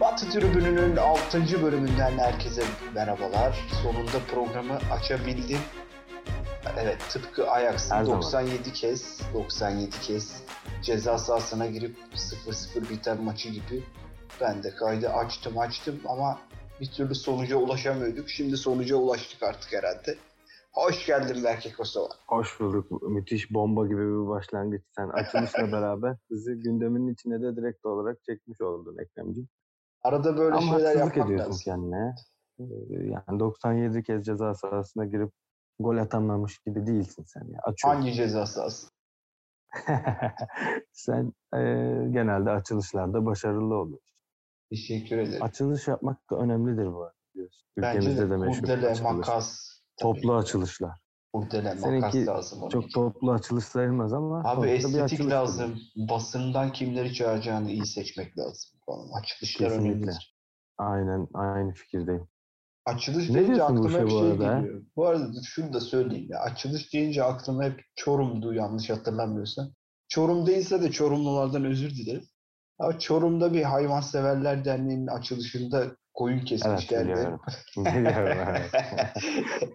Batı Tribünü'nün 6. bölümünden herkese merhabalar. Sonunda programı açabildim. Evet tıpkı Ajax'ın Her zaman. 97 kez 97 kez ceza sahasına girip 0-0 biten maçı gibi ben de kaydı açtım açtım ama bir türlü sonuca ulaşamıyorduk. Şimdi sonuca ulaştık artık herhalde. Hoş geldin Berke Kosova. Hoş bulduk. Müthiş bomba gibi bir başlangıç. Sen açılışla beraber bizi gündemin içine de direkt olarak çekmiş oldun Ekremciğim. Arada böyle Ama şeyler yapmak ediyorsun lazım. kendine. Ee, Yani 97 kez ceza sahasına girip gol atamamış gibi değilsin sen ya. Açıyorsun. Hangi ceza sahası? sen e, genelde açılışlarda başarılı oluyorsun. Teşekkür ederim. Açılış yapmak da önemlidir bu arada biliyorsun. Bence Ülkemizde de de meşhur açılış. makas. tabii. Toplu açılışlar. Kurdele, makas Seninki lazım. onun Çok için. toplu açılış sayılmaz ama Abi estetik lazım. Basından kimleri çağıracağını iyi seçmek lazım. Falan. Açılışlar Kesinlikle. önemlidir. Aynen aynı fikirdeyim. Açılış Ne deyince aklıma bir bu şey arada, geliyor. Bu arada şunu da söyleyeyim ya. Açılış deyince aklıma hep Çorum'du yanlış hatırlamıyorsam. Çorum değilse de Çorumlulardan özür dilerim. Ama Çorum'da bir hayvanseverler derneğinin açılışında koyun Evet kesmişlerdi. biliyorum. biliyorum evet.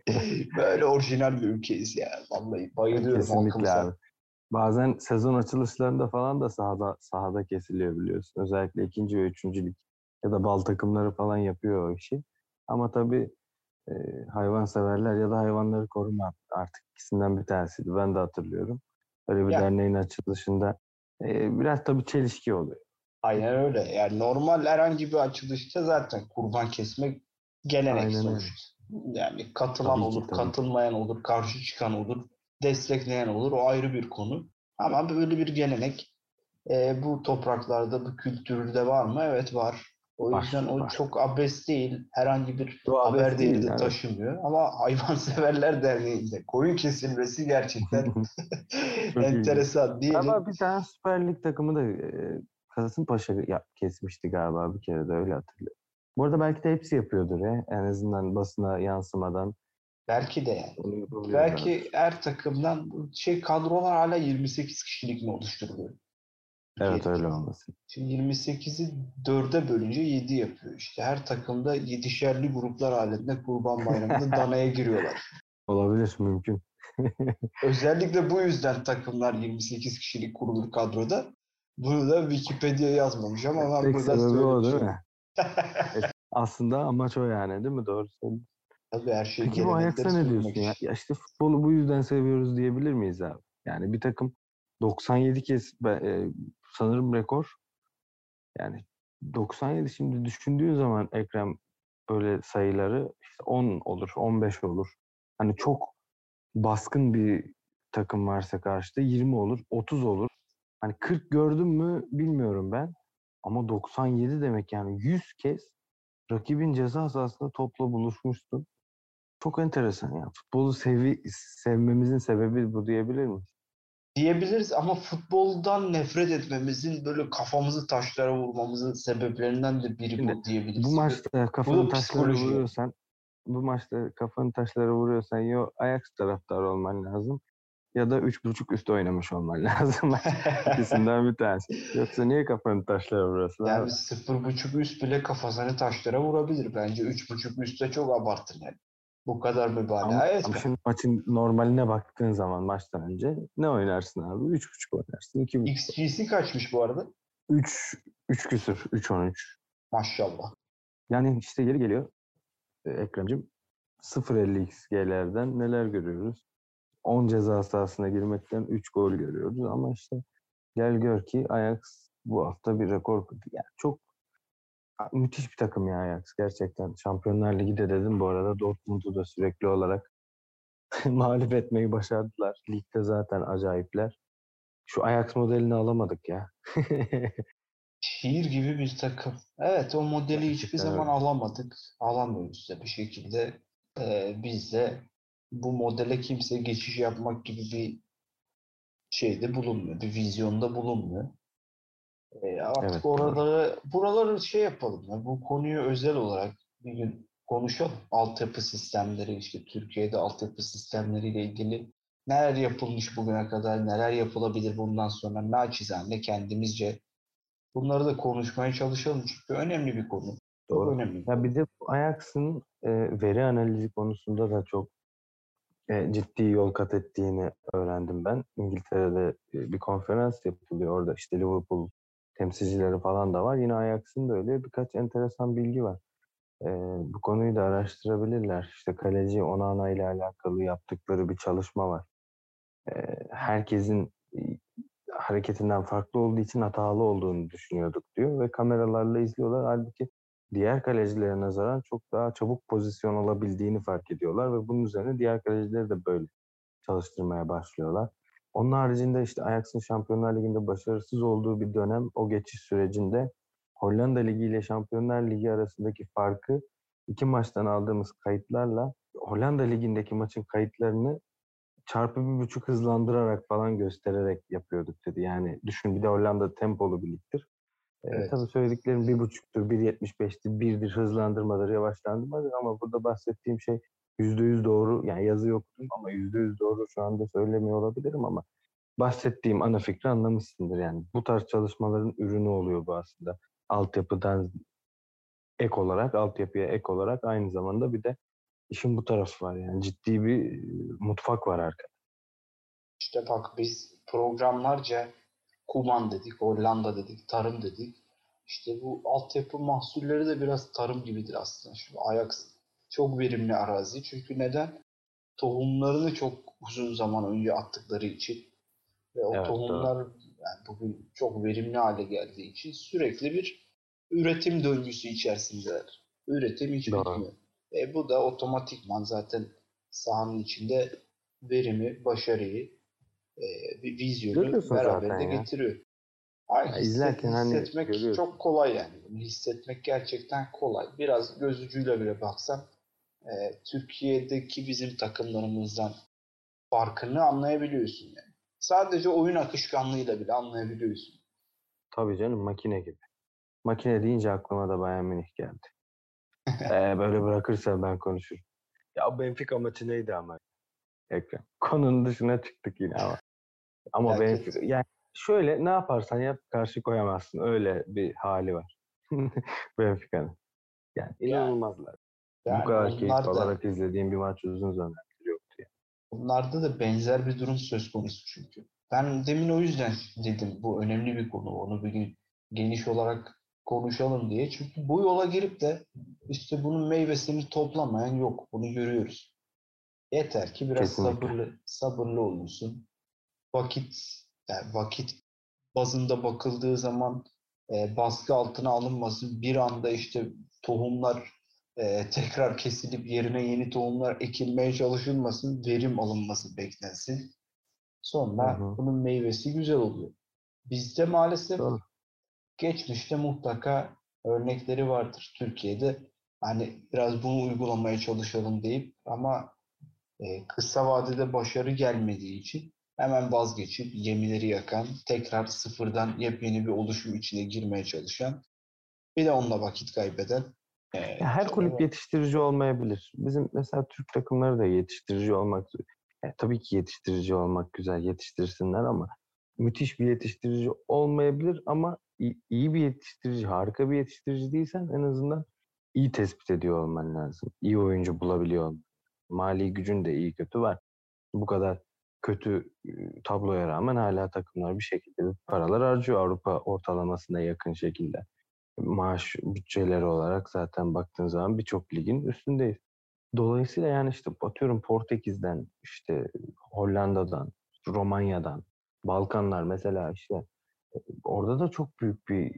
Böyle orijinal bir ülkeyiz ya. Vallahi bayılıyorum Kesinlikle abi. Bazen sezon açılışlarında falan da sahada sahada kesiliyor biliyorsun. Özellikle ikinci ve üçüncü lig ya da bal takımları falan yapıyor o işi. Ama tabii e, hayvanseverler ya da hayvanları koruma artık ikisinden bir tanesiydi. Ben de hatırlıyorum. Öyle bir Ya. derneğin açılışında e, biraz tabii çelişki oluyor. Aynen öyle. Yani normal herhangi bir açılışta zaten kurban kesmek gelenek Aynen öyle. sonuçta. Yani katılan Tabii ki, olur, tabii. katılmayan olur, karşı çıkan olur, destekleyen olur. O ayrı bir konu. Ama böyle bir gelenek e, bu topraklarda, bu kültürde var mı? Evet var. O Var, yüzden o var. çok abes değil. Herhangi bir abes haber değil, de evet. taşımıyor. Ama Hayvanseverler Derneği'nde koyun kesilmesi gerçekten enteresan diyelim. Ama bir tane Süper Lig takımı da e, Kasımpaşa ya, kesmişti galiba bir kere de öyle hatırlıyorum. Bu arada belki de hepsi yapıyordur ya. En azından basına yansımadan. Belki de yani. Belki her takımdan şey kadrolar hala 28 kişilik mi oluşturuluyor? Evet öyle olmasın. Şimdi 28'i 4'e bölünce 7 yapıyor işte. Her takımda 7'şerli gruplar halinde Kurban Bayramı'nda danaya giriyorlar. Olabilir mümkün. Özellikle bu yüzden takımlar 28 kişilik kurulur kadroda. Bunu da Wikipedia yazmamış ama ben Tek burada sebebi o değil mi? Evet, Aslında amaç o yani değil mi? Doğru söylüyorsun. Tabii her şey Peki bu Ajax'a ne diyorsun ya? için. Ya işte futbolu bu yüzden seviyoruz diyebilir miyiz abi? Yani bir takım 97 kez be- e, sanırım rekor. Yani 97 şimdi düşündüğün zaman Ekrem böyle sayıları işte 10 olur, 15 olur. Hani çok baskın bir takım varsa karşıda 20 olur, 30 olur. Hani 40 gördüm mü bilmiyorum ben. Ama 97 demek yani 100 kez rakibin ceza sahasında topla buluşmuşsun. Çok enteresan ya. Futbolu sevi sevmemizin sebebi bu diyebilir miyiz? diyebiliriz ama futboldan nefret etmemizin böyle kafamızı taşlara vurmamızın sebeplerinden de biri Şimdi bu diyebiliriz. Bu maçta kafanı taşlara vuruyorsan bu maçta kafanı taşlara vuruyorsan ya Ajax taraftarı olman lazım ya da 3.5 üstü oynamış olman lazım. İkisinden bir tanesi. Yoksa niye kafanı taşlara vuruyorsun? yani abi? 0.5 üst bile kafasını taşlara vurabilir. Bence 3.5 üstte çok abartın yani. Bu kadar mübalağa Ama, evet. ama şimdi maçın normaline baktığın zaman maçtan önce ne oynarsın abi? 3.5 oynarsın. 2.5. XG'si kaçmış bu arada? 3 3 küsür. 3.13. Maşallah. Yani işte geri geliyor e, Ekrem'cim. 0.50 XG'lerden neler görüyoruz? 10 ceza sahasına girmekten 3 gol görüyoruz ama işte gel gör ki Ajax bu hafta bir rekor kırdı. Yani çok müthiş bir takım ya Ajax gerçekten. Şampiyonlar Ligi de dedim bu arada Dortmund'u da sürekli olarak mağlup etmeyi başardılar. Ligde zaten acayipler. Şu Ajax modelini alamadık ya. Şiir gibi bir takım. Evet o modeli hiçbir Gerçekten zaman öyle. alamadık. Alamıyoruz da bir şekilde. Ee, biz de bu modele kimse geçiş yapmak gibi bir şeyde bulunmuyor. Bir vizyonda bulunmuyor. Ee, artık Evet, oraları, buraları şey yapalım. ya, bu konuyu özel olarak bir gün konuşalım. Altyapı sistemleri işte Türkiye'de altyapı sistemleriyle ilgili neler yapılmış bugüne kadar, neler yapılabilir bundan sonra naçizane kendimizce Bunları da konuşmaya çalışalım çünkü önemli bir konu. Çok Doğru. önemli. Ya bir de Ajax'ın e, veri analizi konusunda da çok e, ciddi yol kat ettiğini öğrendim ben. İngiltere'de e, bir konferans yapılıyor orada işte Liverpool temsilcileri falan da var. Yine Ajax'ın da öyle birkaç enteresan bilgi var. E, bu konuyu da araştırabilirler. İşte kaleci Onana ile alakalı yaptıkları bir çalışma var. E, herkesin e, hareketinden farklı olduğu için hatalı olduğunu düşünüyorduk diyor ve kameralarla izliyorlar. Halbuki diğer kalecilere nazaran çok daha çabuk pozisyon alabildiğini fark ediyorlar ve bunun üzerine diğer kalecileri de böyle çalıştırmaya başlıyorlar. Onun haricinde işte Ajax'ın Şampiyonlar Ligi'nde başarısız olduğu bir dönem o geçiş sürecinde Hollanda Ligi ile Şampiyonlar Ligi arasındaki farkı iki maçtan aldığımız kayıtlarla Hollanda Ligi'ndeki maçın kayıtlarını çarpı bir buçuk hızlandırarak falan göstererek yapıyorduk dedi. Yani düşün bir de Hollanda tempolu bir ligdir. Ee, Evet. tabii söylediklerim bir buçuktur, 1.75'tir, birdir, hızlandırmadır, yavaşlandırmadır ama burada bahsettiğim şey yüzde yüz doğru. Yani yazı yoktur ama yüzde yüz doğru şu anda söylemiyor olabilirim ama bahsettiğim ana fikri anlamışsındır yani. Bu tarz çalışmaların ürünü oluyor bu aslında. Altyapıdan ek olarak, altyapıya ek olarak aynı zamanda bir de işin bu tarafı var yani ciddi bir e, mutfak var arkada. İşte bak biz programlarca Kuman dedik, Hollanda dedik, tarım dedik. İşte bu altyapı mahsulleri de biraz tarım gibidir aslında. Şimdi Ajax çok verimli arazi. Çünkü neden? Tohumlarını çok uzun zaman önce attıkları için ve o Evet, tohumlar yani bugün çok verimli hale geldiği için sürekli bir üretim döngüsü içerisindeler. Üretim hiç Doğru. bitmiyor. E bu da otomatikman zaten sahanın içinde verimi, başarıyı, e, bir vizyonu Görüyorsun beraberinde ya. getiriyor. Ay, Ya hisset- izlerken hani hissetmek görüyorsun. çok kolay yani. Bunu hissetmek gerçekten kolay. Biraz göz ucuyla bile baksan e, Türkiye'deki bizim takımlarımızdan farkını anlayabiliyorsun yani. Sadece oyun akışkanlığıyla bile anlayabiliyorsun. Tabii canım makine gibi. Makine deyince aklıma da Bayern Münih geldi. Ee, böyle bırakırsa ben konuşurum. Ya Benfica maçı neydi ama? Ekrem. Konunun dışına çıktık yine ama. Ama. Benfica yani şöyle ne yaparsan yap karşı koyamazsın. Öyle bir hali var. Benfica'nın. Yani inanılmazlar. Yani Bu kadar keyif da- alarak izlediğim bir maç uzun zamandır yoktu. Yani. Bunlarda da benzer bir durum söz konusu çünkü. Ben demin o yüzden dedim bu önemli bir konu. Onu bir gün geniş olarak konuşalım diye. Çünkü bu yola girip de işte bunun meyvesini toplamayan yok. Bunu görüyoruz. Yeter ki biraz Kesinlikle. sabırlı sabırlı olunsun. Vakit yani vakit bazında bakıldığı zaman e, baskı altına alınmasın. Bir anda işte tohumlar e, tekrar kesilip yerine yeni tohumlar ekilmeye çalışılmasın. Verim alınması beklensin. Sonra Hı hı. bunun meyvesi güzel oluyor. Bizde maalesef Doğru. geçmişte mutlaka örnekleri vardır Türkiye'de. Hani biraz bunu uygulamaya çalışalım deyip ama e, kısa vadede başarı gelmediği için hemen vazgeçip gemileri yakan, tekrar sıfırdan yepyeni bir oluşum içine girmeye çalışan, bir de onunla vakit kaybeden. e, Ya her kulüp yetiştirici olmayabilir. Bizim mesela Türk takımları da yetiştirici olmak ya tabii ki yetiştirici olmak güzel yetiştirsinler ama müthiş bir yetiştirici olmayabilir ama iyi, iyi bir yetiştirici, harika bir yetiştirici değilsen en azından iyi tespit ediyor olman lazım. İyi oyuncu bulabiliyor olman. Mali gücün de iyi kötü var. Bu kadar kötü tabloya rağmen hala takımlar bir şekilde paralar harcıyor Avrupa ortalamasına yakın şekilde maaş bütçeleri olarak zaten baktığın zaman birçok ligin üstündeyiz. Dolayısıyla yani işte atıyorum Portekiz'den, işte Hollanda'dan, Romanya'dan, Balkanlar mesela işte orada da çok büyük bir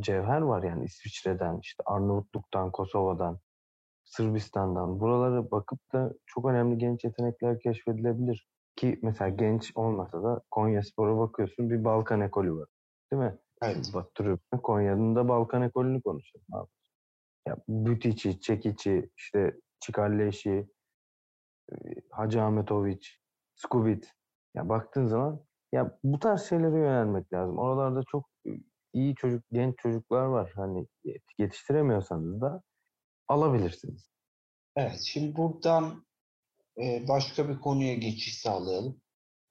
cevher var yani İsviçre'den, işte Arnavutluk'tan, Kosova'dan, Sırbistan'dan buralara bakıp da çok önemli genç yetenekler keşfedilebilir. Ki mesela genç olmasa da Konyaspor'a bakıyorsun bir Balkan ekolü var. Değil mi? Evet. Batırıp Konya'nın da Balkan ekolünü konuşalım abi. Ya Bütiç'i, Çekiç'i, işte Çikalleş'i, e, Hacı Ahmetoviç, Skubit. Ya baktığın zaman ya bu tarz şeylere yönelmek lazım. Oralarda çok e, iyi çocuk, genç çocuklar var. Hani yetiştiremiyorsanız da alabilirsiniz. Evet, şimdi buradan e, başka bir konuya geçiş sağlayalım.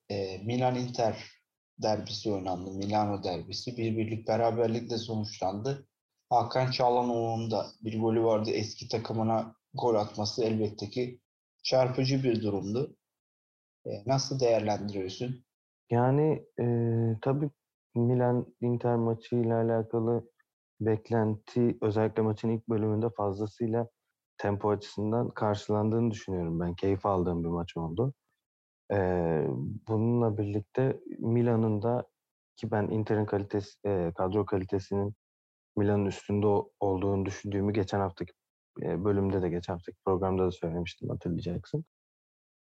E, Milan Inter derbisi oynandı. Milano derbisi. Bir birlik beraberlikle sonuçlandı. Hakan Çalhanoğlu'nun da bir golü vardı. Eski takımına gol atması elbette ki çarpıcı bir durumdu. E, nasıl değerlendiriyorsun? Yani e, tabii Milan-Inter maçıyla alakalı beklenti özellikle maçın ilk bölümünde fazlasıyla tempo açısından karşılandığını düşünüyorum ben. Keyif aldığım bir maç oldu. Ee, bununla birlikte Milan'ın da ki ben Inter'in kalitesi, e, kadro kalitesinin Milan'ın üstünde olduğunu düşündüğümü geçen haftaki e, bölümde de geçen haftaki programda da söylemiştim hatırlayacaksın.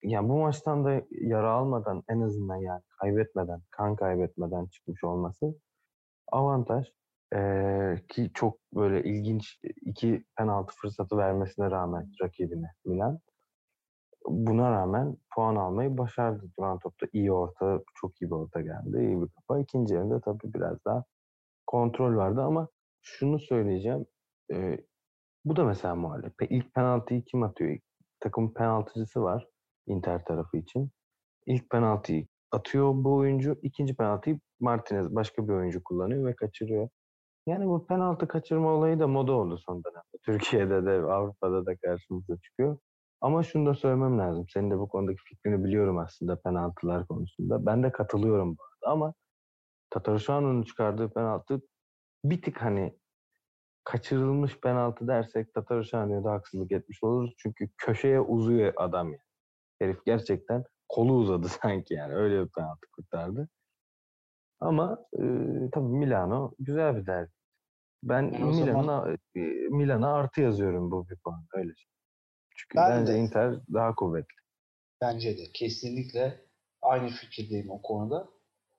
Yani bu maçtan da yara almadan en azından yani kaybetmeden, kan kaybetmeden çıkmış olması avantaj. Ee, ki çok böyle ilginç iki penaltı fırsatı vermesine rağmen rakibine Milan. Buna rağmen puan almayı başardı. Duran topta iyi orta, çok iyi bir orta geldi. iyi bir kafa. İkinci yarıda tabii biraz daha kontrol vardı ama şunu söyleyeceğim. E, bu da mesela muhalif. İlk penaltıyı kim atıyor? Takım penaltıcısı var Inter tarafı için. İlk penaltıyı atıyor bu oyuncu. ikinci penaltıyı Martinez başka bir oyuncu kullanıyor ve kaçırıyor. Yani bu penaltı kaçırma olayı da moda oldu son dönemde. Türkiye'de de Avrupa'da da karşımıza çıkıyor. Ama şunu da söylemem lazım. Senin de bu konudaki fikrini biliyorum aslında penaltılar konusunda. Ben de katılıyorum bu arada ama Tataruşano'nun çıkardığı penaltı bir tık hani kaçırılmış penaltı dersek Tataruşano'ya da haksızlık etmiş oluruz. Çünkü köşeye uzuyor adam yani. Herif gerçekten kolu uzadı sanki yani. Öyle bir penaltı kurtardı. Ama e, tabii Milano güzel bir derbi. Ben Milan'a zaman... Milan'a artı yazıyorum bu bir puan. Öyle. Çünkü ben bence de, Inter daha kuvvetli. Bence de kesinlikle aynı fikirdeyim o konuda.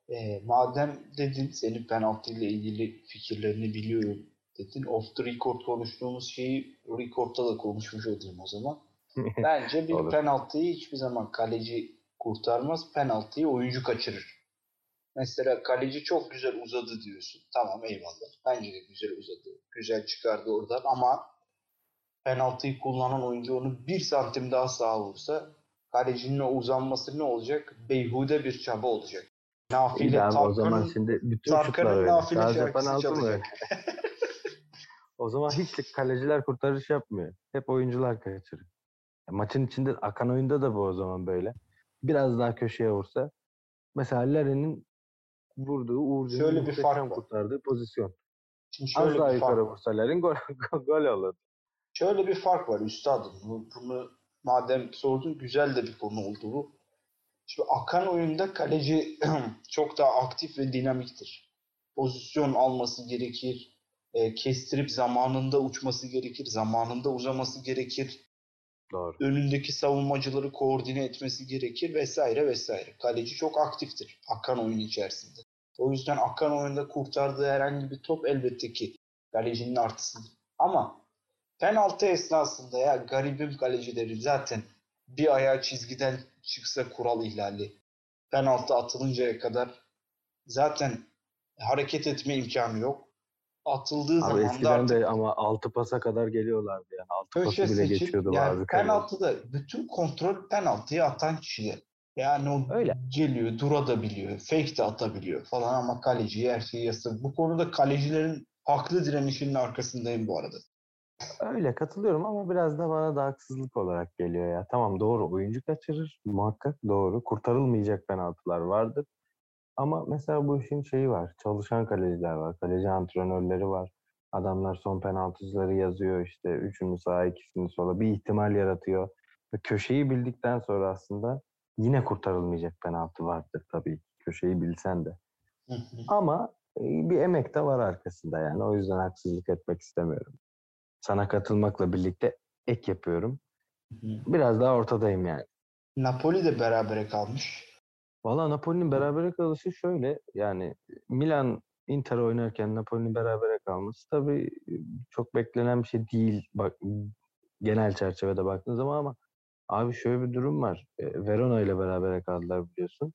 E, madem dedin senin penaltı ile ilgili fikirlerini biliyorum dedin. Off the record konuştuğumuz şeyi record'ta da konuşmuş olayım o zaman. Bence bir penaltıyı hiçbir zaman kaleci kurtarmaz. Penaltıyı oyuncu kaçırır. Mesela kaleci çok güzel uzadı diyorsun. Tamam eyvallah. Bence de güzel uzadı. Güzel çıkardı oradan ama penaltıyı kullanan oyuncu onu bir santim daha sağa vursa kalecinin o uzanması ne olacak? Beyhude bir çaba olacak. Nafile Tarkan'ın, o zaman şimdi bütün Tarkan'ın nafile Sadece penaltı mı? o zaman hiç kaleciler kurtarış yapmıyor. Hep oyuncular kaçırıyor. Maçın içinde akan oyunda da bu o zaman böyle. Biraz daha köşeye vursa. Mesela Larin'in vurduğu Uğurcan'ın şöyle bir fark var. kurtardığı pozisyon. Şimdi şöyle Az daha yukarı vursa Larin gol, gol olurdu. Şöyle bir fark var üstadım. Bunu madem sordun güzel de bir konu oldu bu. Şimdi akan oyunda kaleci çok daha aktif ve dinamiktir. Pozisyon alması gerekir. E, kestirip zamanında uçması gerekir. Zamanında uzaması gerekir. Doğru. Önündeki savunmacıları koordine etmesi gerekir vesaire vesaire. Kaleci çok aktiftir akan oyun içerisinde. O yüzden akan oyunda kurtardığı herhangi bir top elbette ki kalecinin artısıdır. Ama penaltı esnasında ya garibim kalecilerin zaten bir ayağı çizgiden çıksa kural ihlali. Penaltı atılıncaya kadar zaten hareket etme imkanı yok. Atıldığı Abi zaman eskiden artık de ama altı pasa kadar geliyorlardı yani. Altı pası bile seçip, geçiyordu yani bazı penaltıda bütün kontrol penaltıyı atan kişiler. Yani o Öyle. geliyor, dura da biliyor, fake de atabiliyor falan ama kaleci her şeyi yasır. Bu konuda kalecilerin haklı direnişinin arkasındayım bu arada. Öyle katılıyorum ama biraz da bana da haksızlık olarak geliyor ya. Tamam doğru oyuncu kaçırır muhakkak doğru. Kurtarılmayacak penaltılar vardır. Ama mesela bu işin şeyi var. Çalışan kaleciler var. Kaleci antrenörleri var. Adamlar son penaltıcıları yazıyor işte. Üçünü sağa ikisini sola. Bir ihtimal yaratıyor. Ve köşeyi bildikten sonra aslında yine kurtarılmayacak penaltı vardır tabii. Köşeyi bilsen de. Ama e, bir emek de var arkasında yani. O yüzden haksızlık etmek istemiyorum sana katılmakla birlikte ek yapıyorum. Biraz daha ortadayım yani. Napoli de berabere kalmış. Valla Napoli'nin berabere kalışı şöyle yani Milan Inter oynarken Napoli'nin berabere kalması tabii çok beklenen bir şey değil bak genel çerçevede baktığın zaman ama abi şöyle bir durum var. Verona ile berabere kaldılar biliyorsun.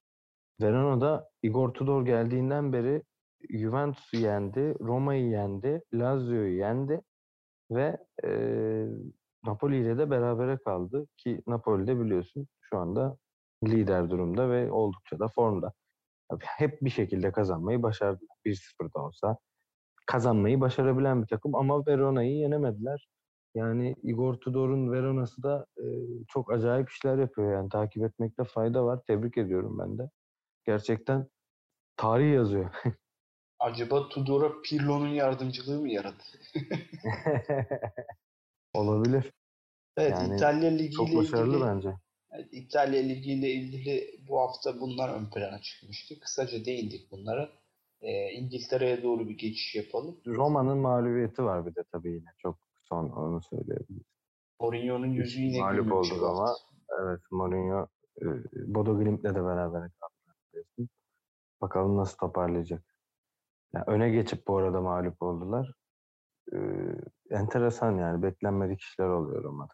Verona'da Igor Tudor geldiğinden beri Juventus'u yendi, Roma'yı yendi, Lazio'yu yendi ve e, Napoli ile de berabere kaldı ki Napoli de biliyorsun şu anda lider durumda ve oldukça da formda. hep bir şekilde kazanmayı başardı. 1-0 da olsa kazanmayı başarabilen bir takım ama Verona'yı yenemediler. Yani Igor Tudor'un Verona'sı da e, çok acayip işler yapıyor yani takip etmekte fayda var. Tebrik ediyorum ben de. Gerçekten tarih yazıyor. Acaba Tudor'a Pirlo'nun yardımcılığı mı yaradı? Olabilir. Evet Yani İtalya Ligi Çok başarılı ilgili bence. Evet, İtalya Ligi ile ilgili bu hafta bunlar ön plana çıkmıştı. Kısaca değindik bunlara. Ee, İngiltere'ye doğru bir geçiş yapalım. Roma'nın mağlubiyeti var bir de tabii yine. Çok son onu söyleyebiliriz. Mourinho'nun yüzü yine Mağlup gülmemiş oldu bu ama evet Mourinho e, Bodo Glimt'le de beraber. Bakalım nasıl toparlayacak. Yani öne geçip bu arada mağlup oldular. Ee, enteresan yani beklenmedik işler oluyor Roma'da.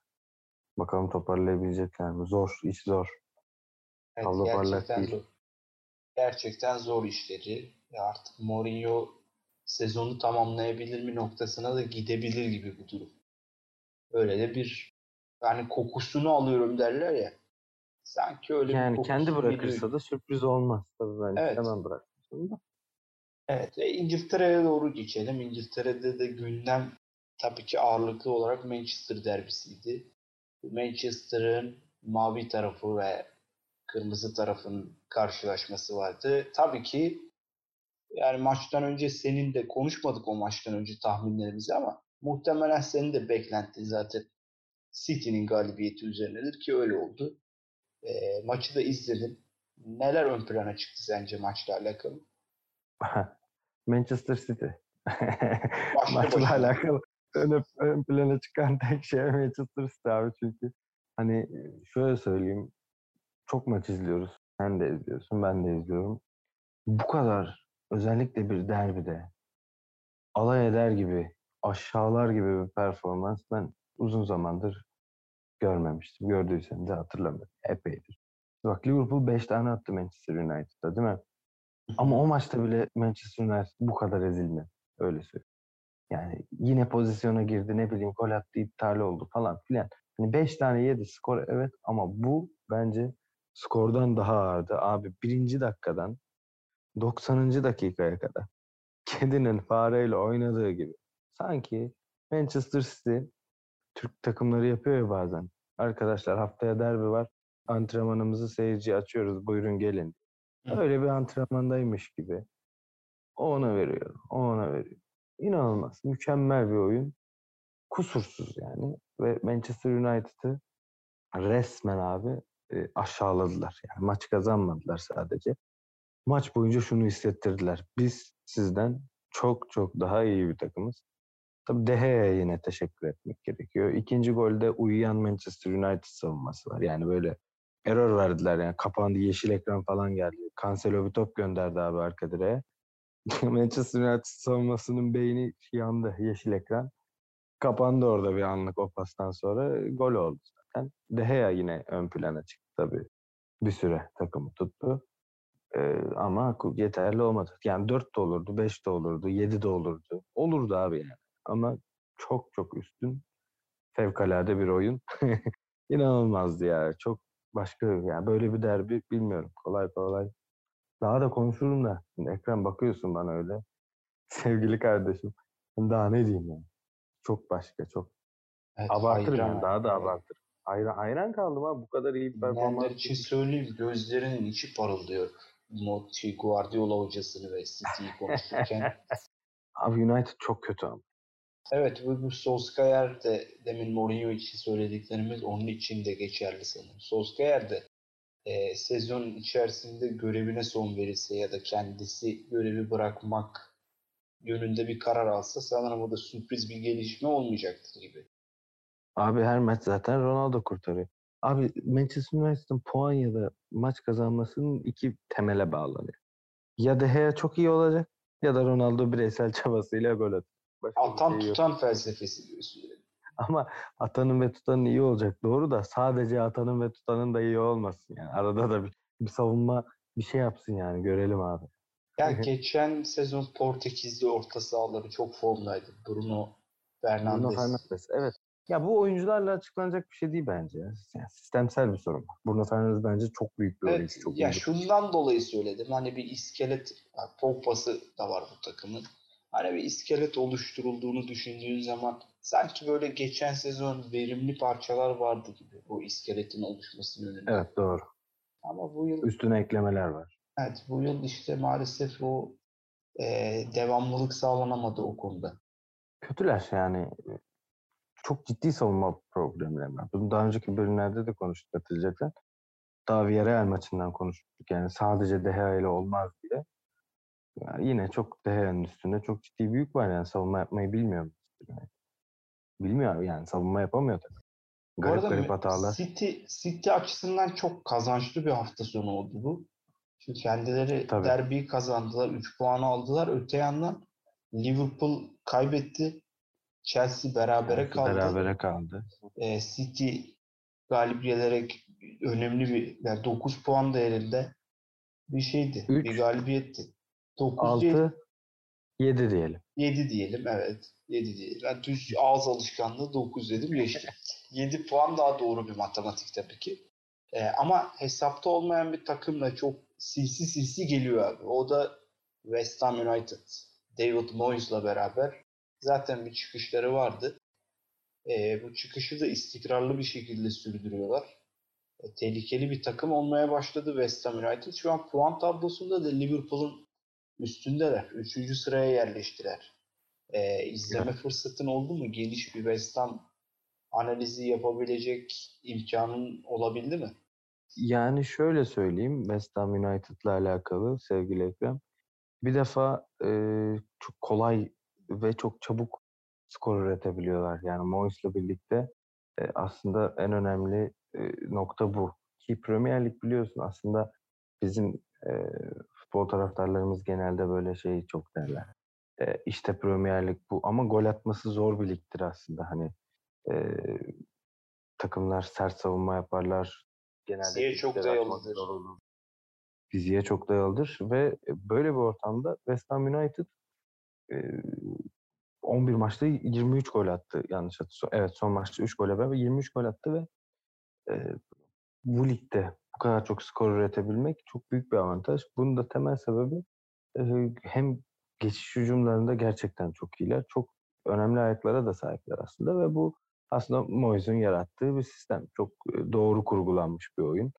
Bakalım toparlayabilecekler mi? Zor, iş zor. Evet, parlak gerçekten zor. Gerçekten zor işleri. Artık Mourinho sezonu tamamlayabilir mi noktasına da gidebilir gibi bu durum. Öyle de bir yani kokusunu alıyorum derler ya. Sanki öyle bir Yani kokusu kendi bırakırsa da sürpriz olmaz. Tabii bence Evet. hemen bırakmasın da. Evet, e, İngiltere'ye doğru geçelim. İngiltere'de de gündem tabii ki ağırlıklı olarak Manchester derbisiydi. Manchester'ın mavi tarafı ve kırmızı tarafın karşılaşması vardı. Tabii ki yani maçtan önce senin de konuşmadık o maçtan önce tahminlerimizi ama muhtemelen senin de beklentin zaten City'nin galibiyeti üzerinedir ki öyle oldu. E, maçı da izledim. Neler ön plana çıktı sence maçla alakalı? Manchester City. Maçla başına. alakalı ön, ön plana çıkan tek şey Manchester City abi çünkü hani şöyle söyleyeyim çok maç izliyoruz. Sen de izliyorsun, ben de izliyorum. Bu kadar özellikle bir derbide alay eder gibi, aşağılar gibi bir performans ben uzun zamandır görmemiştim. Gördüysem de hatırlamıyorum. Epeydir. Bak Liverpool 5 tane attı Manchester United'da değil mi? Ama o maçta bile Manchester United bu kadar ezilmedi. Öyle söyleyeyim. Yani yine pozisyona girdi ne bileyim gol attı iptal oldu falan filan. Hani 5 tane yedi skor evet ama bu bence skordan daha ağırdı. Abi birinci dakikadan 90. dakikaya kadar kedinin fareyle oynadığı gibi. Sanki Manchester City Türk takımları yapıyor ya bazen. Arkadaşlar haftaya derbi var. Antrenmanımızı seyirciye açıyoruz. Buyurun gelin. Öyle bir antrenmandaymış gibi. O ona veriyor. O ona veriyor. İnanılmaz. Mükemmel bir oyun. Kusursuz yani. Ve Manchester United'ı resmen abi e, aşağıladılar. Yani maç kazanmadılar sadece. Maç boyunca şunu hissettirdiler. Biz sizden çok çok daha iyi bir takımız. Tabii De Gea'ya yine teşekkür etmek gerekiyor. İkinci golde uyuyan Manchester United savunması var. Yani böyle error verdiler yani kapandı yeşil ekran falan geldi. Cancelo bir top gönderdi abi arka direğe. Manchester United savunmasının beyni yandı yeşil ekran. Kapandı orada bir anlık o pastan sonra gol oldu zaten. De Gea yine ön plana çıktı tabii. Bir süre takımı tuttu. Ee, ama yeterli olmadı. Yani 4 de olurdu, 5 de olurdu, 7 de olurdu. Olurdu abi yani. Ama çok çok üstün fevkalade bir oyun. İnanılmazdı ya. Çok başka yani böyle bir derbi bilmiyorum. Kolay kolay. Daha da konuşurum da. Şimdi ekran bakıyorsun bana öyle. Sevgili kardeşim. Daha ne diyeyim yani. Çok başka çok. Evet, Abartırım hayran. yani. Daha da abartırım. Hayran, hayran kaldım ha. Bu kadar iyi bir performans. için söyleyeyim gözlerinin içi parıldıyor. Mo- şey, Guardiola hocasını ve City'yi konuşurken. Abi United çok kötü ama. evet bu, bu Solskjaer de demin Mourinho için söylediklerimiz onun için de geçerli sanırım. Solskjaer de e, sezon içerisinde görevine son verirse ya da kendisi görevi bırakmak yönünde bir karar alsa sanırım o da sürpriz bir gelişme olmayacaktır gibi. Abi her maç zaten Ronaldo kurtarıyor. Abi Manchester United'ın puan ya da maç kazanmasının iki temele bağlanıyor. Ya De Gea çok iyi olacak ya da Ronaldo bireysel çabasıyla gol atacak. Başka Atan şey tutan felsefesi diyorsun. Ama atanın ve tutanın iyi olacak doğru da sadece atanın ve tutanın da iyi olmasın yani. Arada da bir, bir savunma bir şey yapsın yani görelim abi. Ya geçen sezon Portekizli orta sahaları çok formdaydı. Bruno Bruno Fernandes. Fernandes evet. Ya bu oyuncularla açıklanacak bir şey değil bence. Yani sistemsel bir sorun. Bruno Fernandes bence çok büyük bir evet, oyuncu. Çok ya büyük. şundan dolayı söyledim. Hani bir iskelet, Pogba'sı da var bu takımın. Hani bir iskelet oluşturulduğunu düşündüğün zaman sanki böyle geçen sezon verimli parçalar vardı gibi bu iskeletin oluşmasının önünde. Evet doğru. Ama bu yıl Üstüne eklemeler var. evet bu yıl işte maalesef o e, devamlılık sağlanamadı o konuda. Kötüler yani. Çok ciddi savunma problemleri var. Bunu daha önceki bölümlerde de konuştuk hatırlayacaksan. Daha Villarreal maçından konuştuk. Yani sadece Deha ile olmaz diye. Yani yine çok Deha'nın üstünde çok ciddi büyük var yani savunma yapmayı bilmiyor. Yani. Bilmiyor yani savunma yapamıyor tabii. Bu Garip arada garip hatalar. City, City açısından çok kazançlı bir hafta sonu oldu bu. Çünkü kendileri Tabii. derbiyi kazandılar, 3 puanı aldılar. Öte yandan Liverpool kaybetti. Chelsea berabere kaldı. Berabere kaldı. Ee, City galip gelerek önemli bir yani 9 puan değerinde bir şeydi. Üç, bir galibiyetti. 9 7, 6 7 diyelim. 7 diyelim evet. 7 diyelim. Ben düz ağız alışkanlığı 9 dedim geçti. 7 puan daha doğru bir matematik tabii ki. Ee, ama hesapta olmayan bir takımla çok sinsi sinsi geliyor abi. O da West Ham United. David Moyes'la beraber zaten bir çıkışları vardı. Ee, bu çıkışı da istikrarlı bir şekilde sürdürüyorlar. E, tehlikeli bir takım olmaya başladı West Ham United. Şu an puan tablosunda da Liverpool'un üstündeler. Üçüncü sıraya yerleştiler. Ee, izleme fırsatın oldu mu? Geniş bir West Ham analizi yapabilecek imkanın olabildi mi? Yani şöyle söyleyeyim West Ham United'la alakalı sevgili Ekrem. Bir defa e, çok kolay ve çok çabuk skor üretebiliyorlar. Yani Moyes'la birlikte e, aslında en önemli e, nokta bu. Ki Premier Lig biliyorsun aslında bizim e, futbol taraftarlarımız genelde böyle şeyi çok derler. E, işte Premier Lig bu ama gol atması zor bir ligdir aslında. Hani e, takımlar sert savunma yaparlar. Genelde Fiziğe çok dayalıdır. Fiziğe çok dayalıdır ve böyle bir ortamda West Ham United e, 11 maçta 23 gol attı yanlış hatırlamıyorsam. Evet son maçta 3 gole beraber 23 gol attı ve e, bu ligde bu kadar çok skor üretebilmek çok büyük bir avantaj. Bunun da temel sebebi e, hem geçiş hücumlarında gerçekten çok iyiler. Çok önemli ayaklara da sahipler aslında ve bu aslında Moyes'un yarattığı bir sistem. Çok doğru kurgulanmış bir oyun.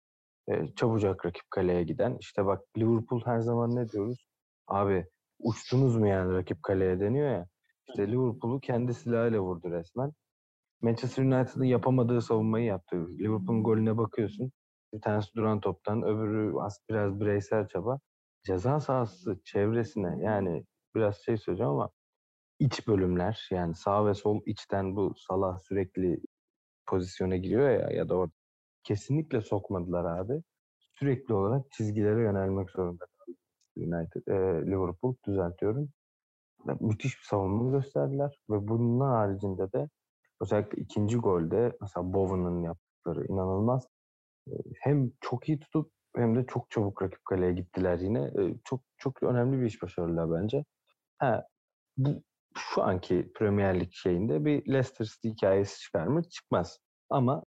E, çabucak rakip kaleye giden. İşte bak Liverpool her zaman ne diyoruz? Abi uçtunuz mu yani rakip kaleye deniyor ya. İşte Liverpool'u kendi silahıyla vurdu resmen. Manchester United'ın yapamadığı savunmayı yaptı. Liverpool'un golüne bakıyorsun. Bir tanesi duran toptan, öbürü az biraz bireysel çaba. Ceza sahası çevresine yani biraz şey söyleyeceğim ama iç bölümler yani sağ ve sol içten bu Salah sürekli pozisyona giriyor ya ya da orada kesinlikle sokmadılar abi. Sürekli olarak çizgilere yönelmek zorunda United, e, Liverpool düzeltiyorum. Müthiş bir savunma gösterdiler ve bunun haricinde de özellikle ikinci golde mesela Bowen'ın yaptıkları inanılmaz. Hem çok iyi tutup hem de çok çabuk rakip kaleye gittiler yine. Çok çok önemli bir iş başarılar bence. Ha, bu şu anki Premier Lig şeyinde bir Leicester City hikayesi çıkar mı? Çıkmaz. Ama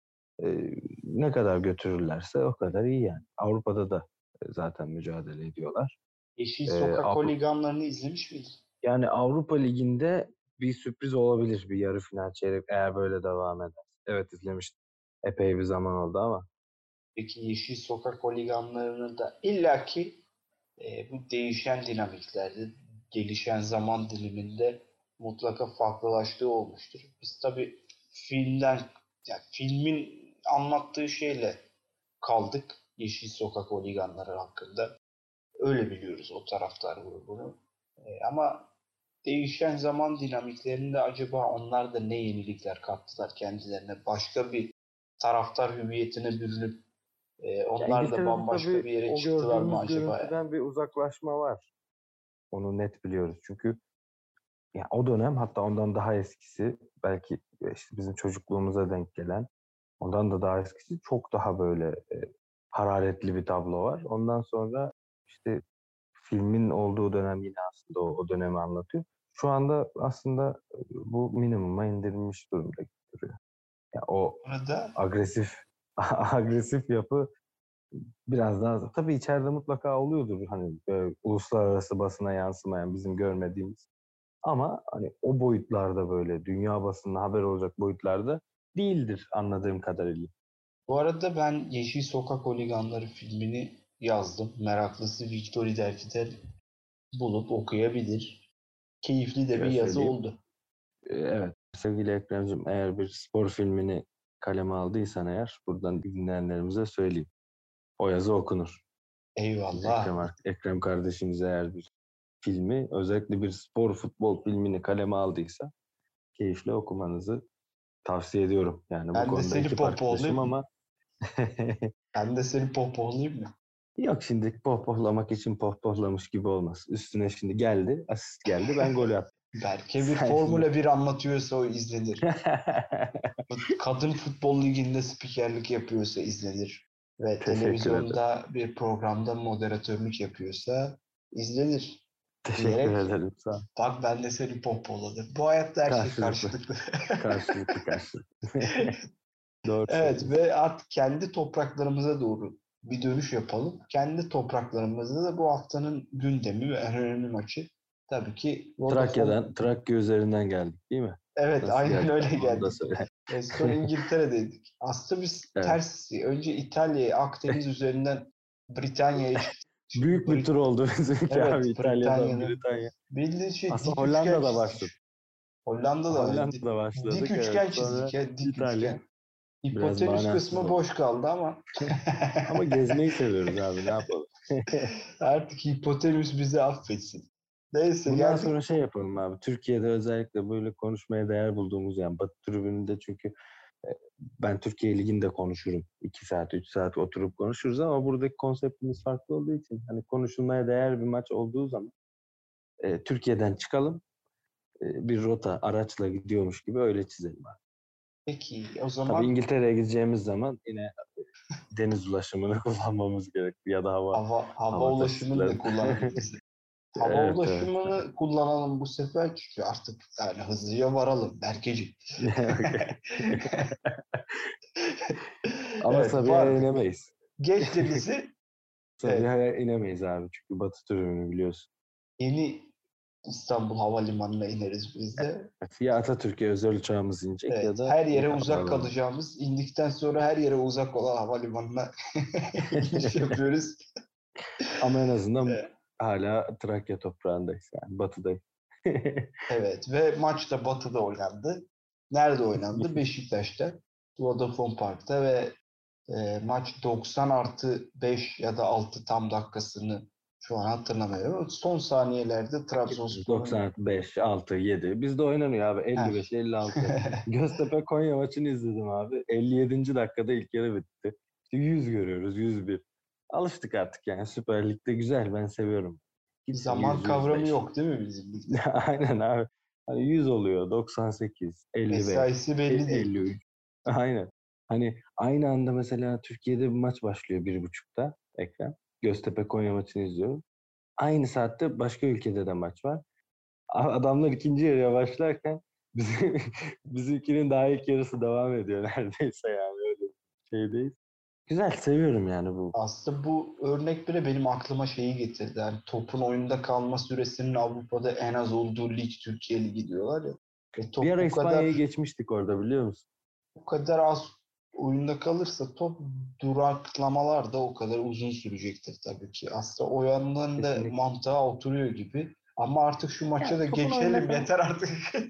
e, ne kadar götürürlerse o kadar iyi yani. Avrupa'da da zaten mücadele ediyorlar. Yeşil Sokak Avrupa- holiganlarını izlemiş miydin? Yani Avrupa Ligi'nde bir sürpriz olabilir bir yarı final çeyrek eğer böyle devam eder. Evet izlemiştim. Epey bir zaman oldu ama. Peki Yeşil Sokak holiganlarını da illaki e, bu değişen dinamiklerde, gelişen zaman diliminde mutlaka farklılaştığı olmuştur. Biz tabii filmden, yani filmin anlattığı şeyle kaldık Yeşil Sokak holiganları hakkında. Öyle biliyoruz o taraftar grubunu. E, ama değişen zaman dinamiklerinde acaba onlar da ne yenilikler kattılar kendilerine? Başka bir taraftar hüviyetine bürünüp e, onlar da İngiltere'de bambaşka bir yere çıktılar mı acaba? ya? görüntüden bir uzaklaşma var. Onu net biliyoruz. Çünkü ya o dönem hatta ondan daha eskisi belki işte bizim çocukluğumuza denk gelen ondan da daha eskisi çok daha böyle e, hararetli bir tablo var. Ondan sonra işte filmin olduğu dönem yine aslında o, o dönemi anlatıyor. Şu anda aslında e, bu minimuma indirilmiş durumda duruyor. Ya o Burada agresif agresif yapı biraz daha tabii içeride mutlaka oluyordur hani böyle uluslararası basına yansımayan bizim görmediğimiz ama hani o boyutlarda böyle dünya basında haber olacak boyutlarda değildir anladığım kadarıyla. bu arada ben Yeşil Sokak Holiganları filmini yazdım. Meraklısı Victor Derkiter bulup okuyabilir. Keyifli de bir yazı söyleyeyim. oldu. Ee, Evet sevgili Ekrem'cim eğer bir spor filmini kaleme aldıysan eğer buradan dinleyenlerimize söyleyeyim. O yazı okunur. Eyvallah. Ekrem, Ekrem kardeşimiz eğer bir filmi özellikle bir spor futbol filmini kaleme aldıysa keyifle okumanızı tavsiye ediyorum. Yani Ben de bu konuda seni pohpohlayayım arkadaşım mı? ama Ben de seni pohpohlayayım mı? Yok şimdi pohpohlamak için pohpohlamış gibi olmaz. Üstüne şimdi geldi, asist geldi, ben gol attım. Berke bir Sen Formula 1 anlatıyorsa o izlenir. Kadın futbol liginde spikerlik yapıyorsa izlenir. Ve Teşekkür televizyonda bir programda moderatörlük yapıyorsa izlenir. Teşekkür Diyerek- ederim. Sağ ol. Bak ben de seni pohpohladım. Bu hayatta her şey Karşılıklı. karşılıklı. Karşılıklı karşılıklı. Doğru evet ve artık kendi topraklarımıza doğru bir dönüş yapalım. Kendi topraklarımızda da bu haftanın gündemi ve en önemli maçı tabii ki Vodafone- Trakya'dan, Trakya üzerinden geldik değil mi? Evet Nasıl aynen geldik? öyle geldik. E, sonra İngiltere'deydik. Aslında biz Evet. ters. Önce İtalya'ya, Akdeniz üzerinden Britanya'ya. Büyük bir tur oldu bizimki Evet, abi İtalya'dan. Britanya. Bildiğin şey Aslında Hollanda'da başladı. Hollanda'da. Hollanda'da başladık. Dik evet. üçgen Sonra çizdik ya. Dik İtalya. üçgen. Hipotenüs kısmı boş kaldı ama Ama gezmeyi seviyoruz abi ne yapalım. artık hipotenüs bizi affetsin. Neyse Bundan geldik. sonra şey yapalım abi. Türkiye'de özellikle böyle konuşmaya değer bulduğumuz yani Batı tribününde çünkü e, ben Türkiye Ligi'nde konuşurum. 2 saat, 3 saat oturup konuşuruz ama buradaki konseptimiz farklı olduğu için hani konuşulmaya değer bir maç olduğu zaman e, Türkiye'den çıkalım e, bir rota araçla gidiyormuş gibi öyle çizelim abi. Peki o zaman Tabii İngiltere'ye gideceğimiz zaman yine deniz ulaşımını kullanmamız gerekli ya da hava. hava, hava, hava ulaşımını da kullanabiliriz. Hava Evet, evet, ulaşımını kullanalım bu sefer çünkü artık yani hızlıca varalım Berkeciğim. Ama Evet, Sabiha'ya inemeyiz. Geç bizi Sabiha'ya inemeyiz abi çünkü Batı tribünü biliyorsun. yeni İstanbul Havalimanı'na ineriz biz de. Ya Atatürk'e özel uçağımız inecek ya Evet, da her yere Havalimanı. uzak kalacağımız, indikten sonra her yere uzak olan havalimanına iniş yapıyoruz. Ama en azından Evet. hala Trakya toprağındayız yani batıdayız. Evet ve maç da Batı'da oynandı. Nerede oynandı? Beşiktaş'ta. Vodafone Park'ta ve e, maç 90 artı 5 ya da 6 tam dakikasını şu an hatırlamıyorum. Son saniyelerde Trabzonspor'un 95, 6, 7. Bizde oynanıyor abi 55, 56. Göztepe Konya maçını izledim abi. 57. dakikada ilk yarı bitti. İşte 100 görüyoruz, 101. Alıştık artık yani Süper Lig'de güzel ben seviyorum. Kimse zaman 100, kavramı 105. yok değil mi bizim ligde? Aynen abi. Hani 100 oluyor, 98, 55. Mesaisi belli değil. 53. Aynen. Hani aynı anda mesela Türkiye'de bir maç başlıyor bir buçukta ekran. Göztepe Konya maçını izliyorum. Aynı saatte başka ülkede de maç var. Adamlar ikinci yarıya başlarken bizim, bizimkinin daha ilk yarısı devam ediyor neredeyse yani öyle şeydeyiz. Güzel seviyorum yani bu. Aslında bu örnek bile benim aklıma şeyi getirdi. Yani topun oyunda kalma süresinin Avrupa'da en az olduğu lig Türkiye Ligi diyorlar ya. E top Bir ara kadar, İspanya'yı geçmiştik orada biliyor musun? bu kadar az oyunda kalırsa top duraklamalar da o kadar uzun sürecektir tabii ki. Aslında o yandan da Kesinlikle. mantığa oturuyor gibi. Ama artık şu maça Ya, da geçelim oyunda yeter artık.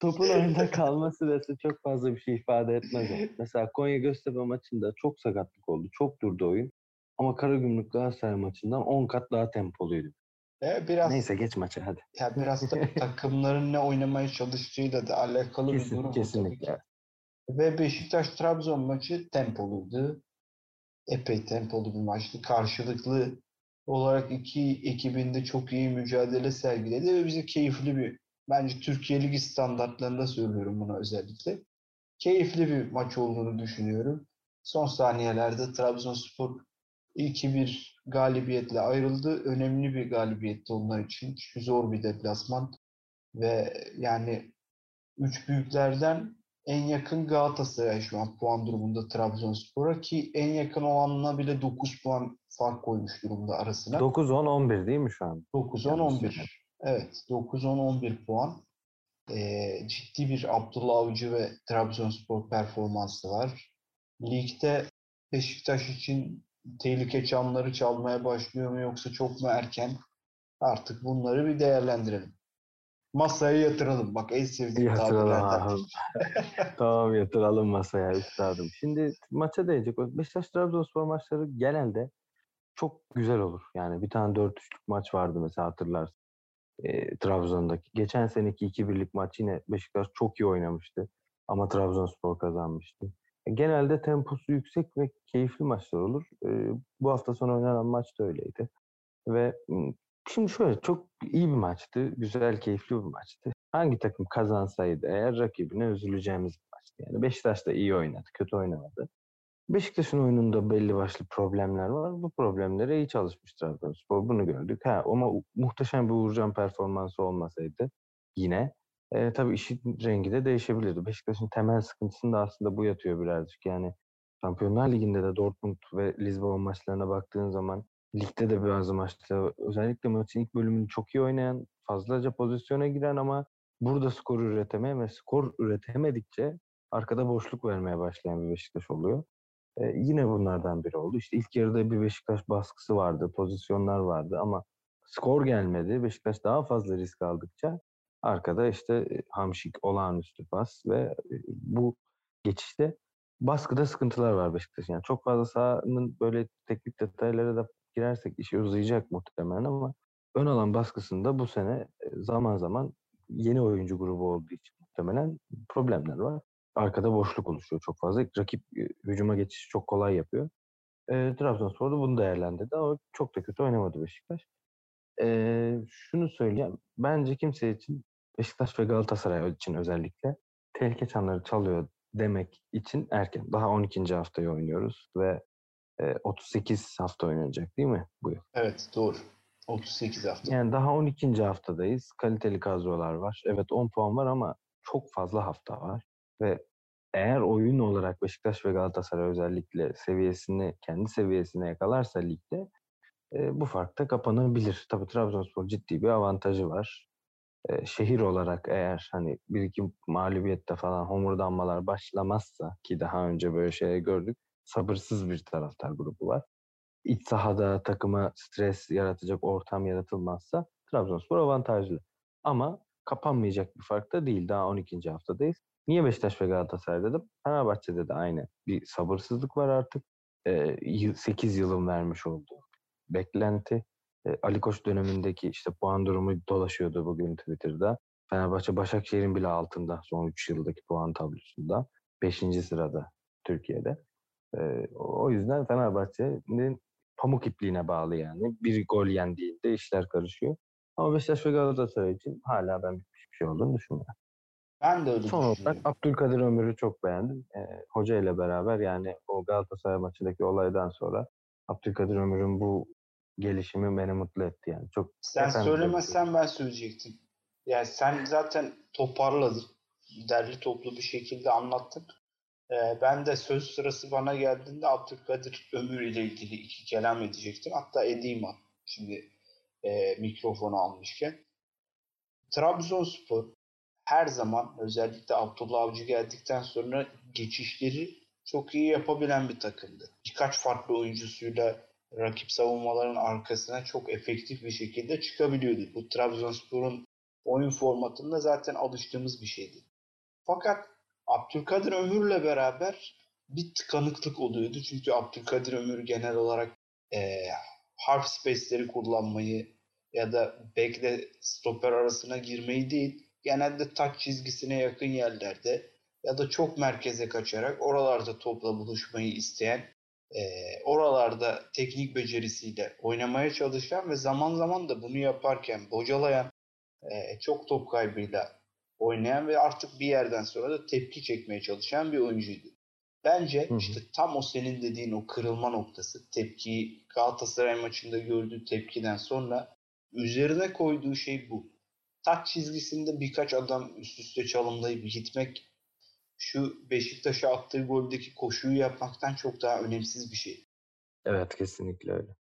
Topun oyunda kalma süresi çok fazla bir şey ifade etmez. Mesela Konya Göztepe maçında çok sakatlık oldu. Çok durdu oyun. Ama Karagümrük Galatasaray maçından 10 kat daha tempoluydu. E, biraz Neyse geç maça hadi. ya biraz da takımların ne oynamaya çalıştığıyla da alakalı bir Kesin, durum. tabii ki. kesinlikle. Ve Beşiktaş-Trabzon maçı tempoluydu. Epey tempolu bir maçtı. Karşılıklı olarak iki ekibinde çok iyi mücadele sergiledi ve bize keyifli bir, bence Türkiye Ligi standartlarında söylüyorum bunu özellikle. Keyifli bir maç olduğunu düşünüyorum. Son saniyelerde Trabzonspor 2-1 galibiyetle ayrıldı. Önemli bir galibiyetti onlar için. Çünkü zor bir deplasman. Ve yani üç büyüklerden en yakın Galatasaray şu an puan durumunda Trabzonspor'a ki en yakın olanına bile 9 puan fark koymuş durumda arasına. 9-10-11 değil mi şu an? 9-10-11. Evet 9-10-11 puan. Ee, ciddi bir Abdullah Avcı ve Trabzonspor performansı var. Ligde Beşiktaş için tehlike çamları çalmaya başlıyor mu yoksa çok mu erken? Artık bunları bir değerlendirelim. Masaya yatıralım. Bak en sevdiğim Yatıralım. Tamam yatıralım masaya üstadım. Şimdi maça değecek. Beşiktaş Trabzonspor maçları genelde çok güzel olur. Yani bir tane 4-3'lük maç vardı mesela hatırlarsın. E, Trabzon'daki. Geçen seneki 2-1'lik maç yine Beşiktaş çok iyi oynamıştı. Ama Trabzonspor kazanmıştı. E, genelde temposu yüksek ve keyifli maçlar olur. E, bu hafta sonu oynanan maç da öyleydi. Ve şimdi şöyle çok iyi bir maçtı. Güzel, keyifli bir maçtı. Hangi takım kazansaydı eğer rakibine üzüleceğimiz bir maçtı. Yani Beşiktaş da iyi oynadı, kötü oynamadı. Beşiktaş'ın oyununda belli başlı problemler var. Bu problemlere iyi çalışmış Trabzonspor. Bunu gördük. Ha, ama muhteşem bir Uğurcan performansı olmasaydı yine e, tabii işin rengi de değişebilirdi. Beşiktaş'ın temel sıkıntısında aslında bu yatıyor birazcık. Yani Şampiyonlar Ligi'nde de Dortmund ve Lisbon maçlarına baktığın zaman ligde de bazı maçta özellikle maçın ilk bölümünü çok iyi oynayan, fazlaca pozisyona giren ama burada skor üretemeyen ve skor üretemedikçe arkada boşluk vermeye başlayan bir Beşiktaş oluyor. Ee, yine bunlardan biri oldu. İşte ilk yarıda bir Beşiktaş baskısı vardı, pozisyonlar vardı ama skor gelmedi. Beşiktaş daha fazla risk aldıkça arkada işte e, Hamşik olağanüstü pas ve e, bu geçişte baskıda sıkıntılar var Beşiktaş'ın. Yani çok fazla sahanın böyle teknik detaylara da girersek işi uzayacak muhtemelen ama ön alan baskısında bu sene e, zaman zaman yeni oyuncu grubu olduğu için muhtemelen problemler var. Arkada boşluk oluşuyor çok fazla. Rakip e, hücuma geçişi çok kolay yapıyor. E, Trabzonspor da bunu değerlendirdi ama çok da kötü oynamadı Beşiktaş. E, şunu söyleyeyim. Bence kimse için Beşiktaş ve Galatasaray için özellikle tehlike çanları çalıyor demek için erken. Daha 12. haftayı oynuyoruz ve e, 38 hafta oynanacak değil mi bu yıl? Evet doğru. 38 hafta. Yani daha 12. haftadayız. Kaliteli kadrolar var. Evet 10 puan var ama çok fazla hafta var. Ve eğer oyun olarak Beşiktaş ve Galatasaray özellikle seviyesini, kendi seviyesine yakalarsa ligde e, bu fark da kapanabilir. Tabii Trabzonspor ciddi bir avantajı var. E, şehir olarak eğer hani bir iki mağlubiyette falan homurdanmalar başlamazsa ki daha önce böyle şeyler gördük. Sabırsız bir taraftar grubu var. İç sahada takıma stres yaratacak ortam yaratılmazsa Trabzonspor avantajlı. Ama kapanmayacak bir fark da değil. Daha 12. haftadayız. Niye Beşiktaş ve Galatasaray dedim? Fenerbahçe'de de aynı bir sabırsızlık var artık. E, 8 yılın vermiş olduğu beklenti. E, Ali Koç dönemindeki işte puan durumu dolaşıyordu bugün Twitter'da. Fenerbahçe Başakşehir'in bile altında son 3 yıldaki puan tablosunda. 5. sırada Türkiye'de. E, o yüzden Fenerbahçe'nin pamuk ipliğine bağlı yani. Bir gol yendiğinde işler karışıyor. Ama Beşiktaş ve Galatasaray için hala ben bir şey olduğunu düşünmüyorum. Ben de öyle Son olarak. Abdülkadir Ömür'ü çok beğendim. E, hoca ile beraber yani o Galatasaray maçındaki olaydan sonra Abdülkadir Ömür'ün bu gelişimi beni mutlu etti yani. Çok Sen söylemezsen ben söyleyecektim. Yani sen zaten toparladın. Derli toplu bir şekilde anlattın. Ee, ben de söz sırası bana geldiğinde Abdülkadir Ömür ile ilgili iki kelam edecektim. Hatta edeyim. Şimdi e, mikrofonu almışken. Trabzonspor her zaman özellikle Abdullah Avcı geldikten sonra geçişleri çok iyi yapabilen bir takımdı. Birkaç farklı oyuncusuyla rakip savunmaların arkasına çok efektif bir şekilde çıkabiliyordu. Bu Trabzonspor'un oyun formatında zaten alıştığımız bir şeydi. Fakat Abdülkadir Ömür'le beraber bir tıkanıklık oluyordu. Çünkü Abdülkadir Ömür genel olarak e, harf space'leri kullanmayı ya da bekle stoper arasına girmeyi değil, genelde taç çizgisine yakın yerlerde ya da çok merkeze kaçarak oralarda topla buluşmayı isteyen, e, oralarda teknik becerisiyle oynamaya çalışan ve zaman zaman da bunu yaparken bocalayan, e, çok top kaybıyla oynayan ve artık bir yerden sonra da tepki çekmeye çalışan bir oyuncuydu. Bence Hı hı. işte tam o senin dediğin o kırılma noktası, tepkiyi Galatasaray maçında gördüğü tepkiden sonra üzerine koyduğu şey bu. Taç çizgisinde birkaç adam üst üste çalımlayıp gitmek şu Beşiktaş'a attığı goldeki koşuyu yapmaktan çok daha önemsiz bir şey. Evet kesinlikle öyle.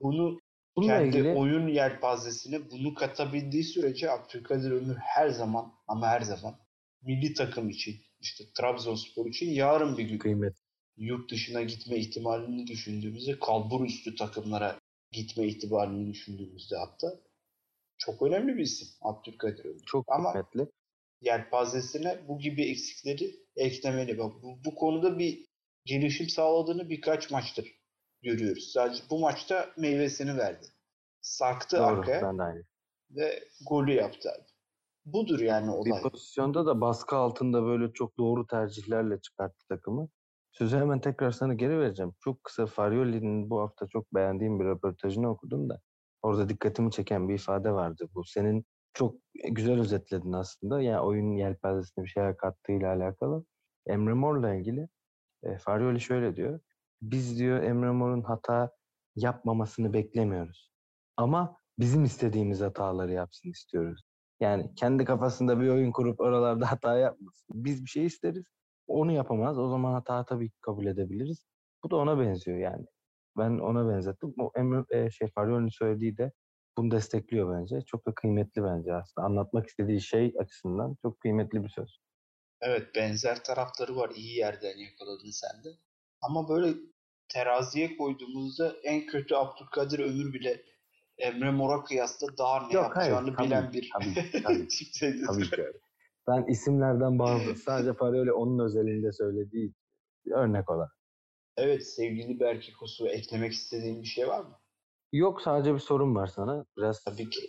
Bunu Bununla kendi ilgili oyun yelpazesine bunu katabildiği sürece Abdülkadir Ömür her zaman ama her zaman milli takım için işte Trabzonspor için yarın bir gün kıymet yurt dışına gitme ihtimalini düşündüğümüzde kalbur üstü takımlara gitme ihtimalini düşündüğümüzde hatta çok önemli bir isim Abdülkadir Ömür. çok Ama kıymetli. yelpazesine bu gibi eksikleri eklemeli. Bak bu, bu konuda bir gelişim sağladığını birkaç maçtır görüyoruz. Sadece bu maçta meyvesini verdi. Sarktı Doğru. arkaya Ben de aynı. ve golü yaptı abi. Budur yani Bir olay. pozisyonda da baskı altında böyle çok doğru tercihlerle çıkarttı takımı. Sözü hemen tekrar sana geri vereceğim. Çok kısa Farioli'nin bu hafta çok beğendiğim bir röportajını okudum da orada dikkatimi çeken bir ifade vardı. Bu senin çok güzel özetledin aslında. Yani oyun yelpazesine bir şeyler kattığıyla alakalı. Emre Mor'la ilgili e, Farioli şöyle diyor. Biz diyor Emre Mor'un hata yapmamasını beklemiyoruz. Ama bizim istediğimiz hataları yapsın istiyoruz. Yani kendi kafasında bir oyun kurup oralarda hata yapmasın. Biz bir şey isteriz. Onu yapamaz. O zaman hata tabii kabul edebiliriz. Bu da ona benziyor yani. Ben ona benzettim. O Emre, e, şey Farioli'nin söylediği de bunu destekliyor bence. Çok da kıymetli bence aslında. Anlatmak istediği şey açısından çok kıymetli bir söz. Evet benzer tarafları var. İyi yerden yakaladın sen de. Ama böyle teraziye koyduğumuzda en kötü Abdülkadir Ömür bile Emre Mor'a kıyasla daha ne Yok, hayır, yapacağını tabii, bilen bir tabii, tabii. çifte Tabii ki. Ben isimlerden bağımsız. Sadece Farioli onun özelinde söylediği bir örnek olarak. Evet sevgili Berke Kosu eklemek istediğin bir şey var mı? Yok sadece bir sorum var sana. Biraz Tabii ki.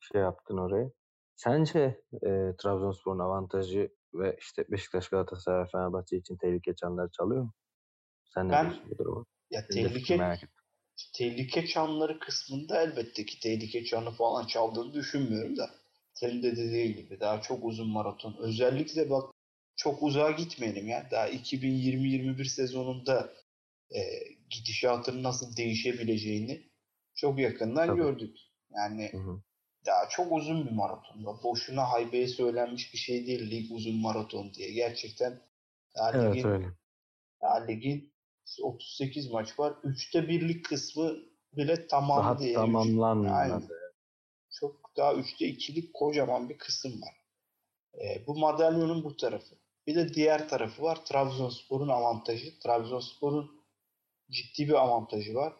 şey yaptın oraya. Sence e, Trabzonspor'un avantajı ve işte Beşiktaş, Galatasaray, Fenerbahçe için tehlike çanları çalıyor mu? Sen ne Ben- diyorsun bu duruma? Ya Senin tehlike tehlike çanları kısmında elbette ki tehlike çanı falan çaldığını düşünmüyorum da senin de dediğin gibi daha çok uzun maraton. Özellikle bak çok uzağa gitmeyelim ya. Daha 2020-21 sezonunda e, gidişatın nasıl değişebileceğini çok yakından Tabii. gördük. Yani Hı hı. daha çok uzun bir maraton. Boşuna haybeye söylenmiş bir şey değil lig uzun maraton diye. Gerçekten daha Evet ligin öyle. daha ligin 38 maç var. Üçte birlik kısmı bile tamam Daha diye. tamamlanmadı. Aynen. Çok daha üçte ikilik kocaman bir kısım var. Ee, bu madalyonun bu tarafı. Bir de diğer tarafı var. Trabzonspor'un avantajı. Trabzonspor'un ciddi bir avantajı var.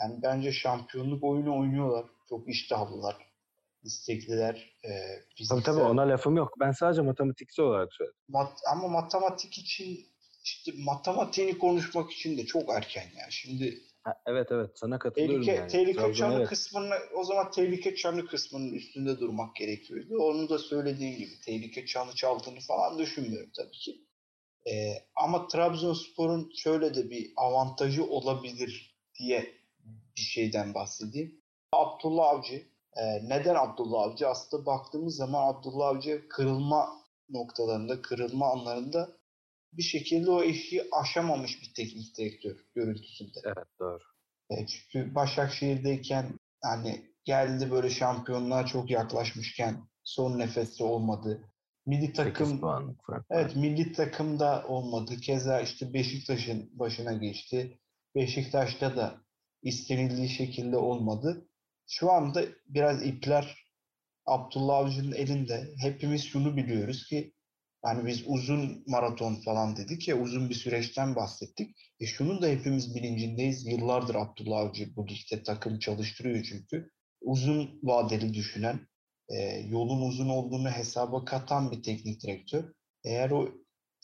Yani bence şampiyonluk oyunu oynuyorlar. Çok iştahlılar. istekliler. E, Tabii tabii fiziksel- ona lafım yok. Ben sadece matematiksel olarak söyledim. Mat- ama matematik için işte matematiğini konuşmak için de çok erken ya. Şimdi Ha, evet evet sana katılıyorum tehlike, yani. tehlike Trabzon, çanı evet. kısmını o zaman tehlike çanı kısmının üstünde durmak gerekiyordu. Onu da söylediğin gibi tehlike çanı çaldığını falan düşünmüyorum tabii ki. Ee, ama Trabzonspor'un şöyle de bir avantajı olabilir diye bir şeyden bahsedeyim. Abdullah Avcı. Ee, neden Abdullah Avcı? Aslında baktığımız zaman Abdullah Avcı kırılma noktalarında, kırılma anlarında bir şekilde o eşiği aşamamış bir teknik direktör görüntüsünde. Evet doğru. E, çünkü Başakşehir'deyken hani geldi böyle şampiyonluğa çok yaklaşmışken son nefeste olmadı. Milli 8 takım evet milli takımda olmadı. Keza işte Beşiktaş'ın başına geçti. Beşiktaş'ta da istenildiği şekilde olmadı. Şu anda biraz ipler Abdullah Avcı'nın elinde. Hepimiz şunu biliyoruz ki yani biz uzun maraton falan dedik ya uzun bir süreçten bahsettik. E şunun da hepimiz bilincindeyiz. Yıllardır Abdullah Avcı bu ligde takım çalıştırıyor çünkü. Uzun vadeli düşünen, e, yolun uzun olduğunu hesaba katan bir teknik direktör. Eğer o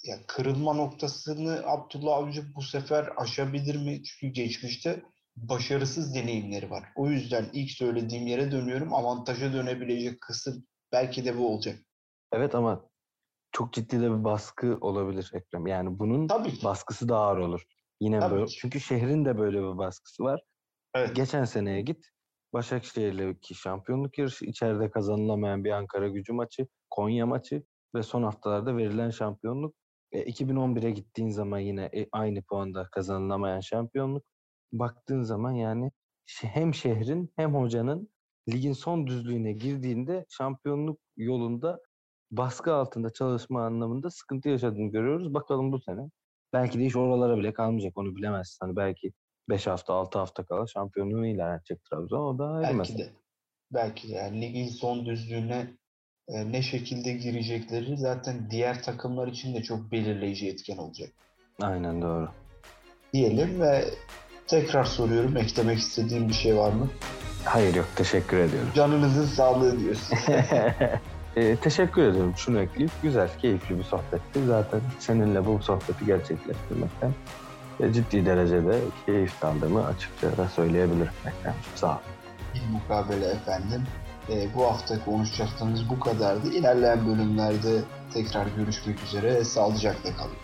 ya kırılma noktasını Abdullah Avcı bu sefer aşabilir mi? Çünkü geçmişte başarısız deneyimleri var. O yüzden ilk söylediğim yere dönüyorum. Avantaja dönebilecek kısım belki de bu olacak. Evet ama çok ciddi de bir baskı olabilir Ekrem. Yani bunun Tabii ki. baskısı da ağır olur. Yine Tabii böyle. ki. Çünkü şehrin de böyle bir baskısı var. Evet. Geçen seneye git. Başakşehir'le şampiyonluk yarışı, içeride kazanılamayan bir Ankara gücü maçı, Konya maçı ve son haftalarda verilen şampiyonluk. E, 2011'e gittiğin zaman yine e, aynı puanda kazanılamayan şampiyonluk. Baktığın zaman yani hem şehrin hem hocanın ligin son düzlüğüne girdiğinde şampiyonluk yolunda baskı altında çalışma anlamında sıkıntı yaşadığını görüyoruz. Bakalım bu sene. Belki de iş oralara bile kalmayacak onu bilemezsin. Hani belki 5 hafta 6 hafta kala şampiyonluğunu ilan edecek Trabzon. O da ayrı Belki de. Belki de. Yani ligin son düzlüğüne e, ne şekilde girecekleri zaten diğer takımlar için de çok belirleyici etken olacak. Aynen doğru. Diyelim ve tekrar soruyorum. Eklemek istediğim bir şey var mı? Hayır yok teşekkür ediyorum. Canınızın sağlığı diyorsun. e, teşekkür ediyorum. Şunu ekleyip güzel, keyifli bir sohbetti. Zaten seninle bu sohbeti gerçekleştirmekten e, ciddi derecede keyif aldığımı açıkça söyleyebilirim. Ekrem. Sağ ol. bir mukabele efendim. E, bu hafta konuşacaklarımız bu kadardı. İlerleyen bölümlerde tekrar görüşmek üzere. Sağlıcakla kalın.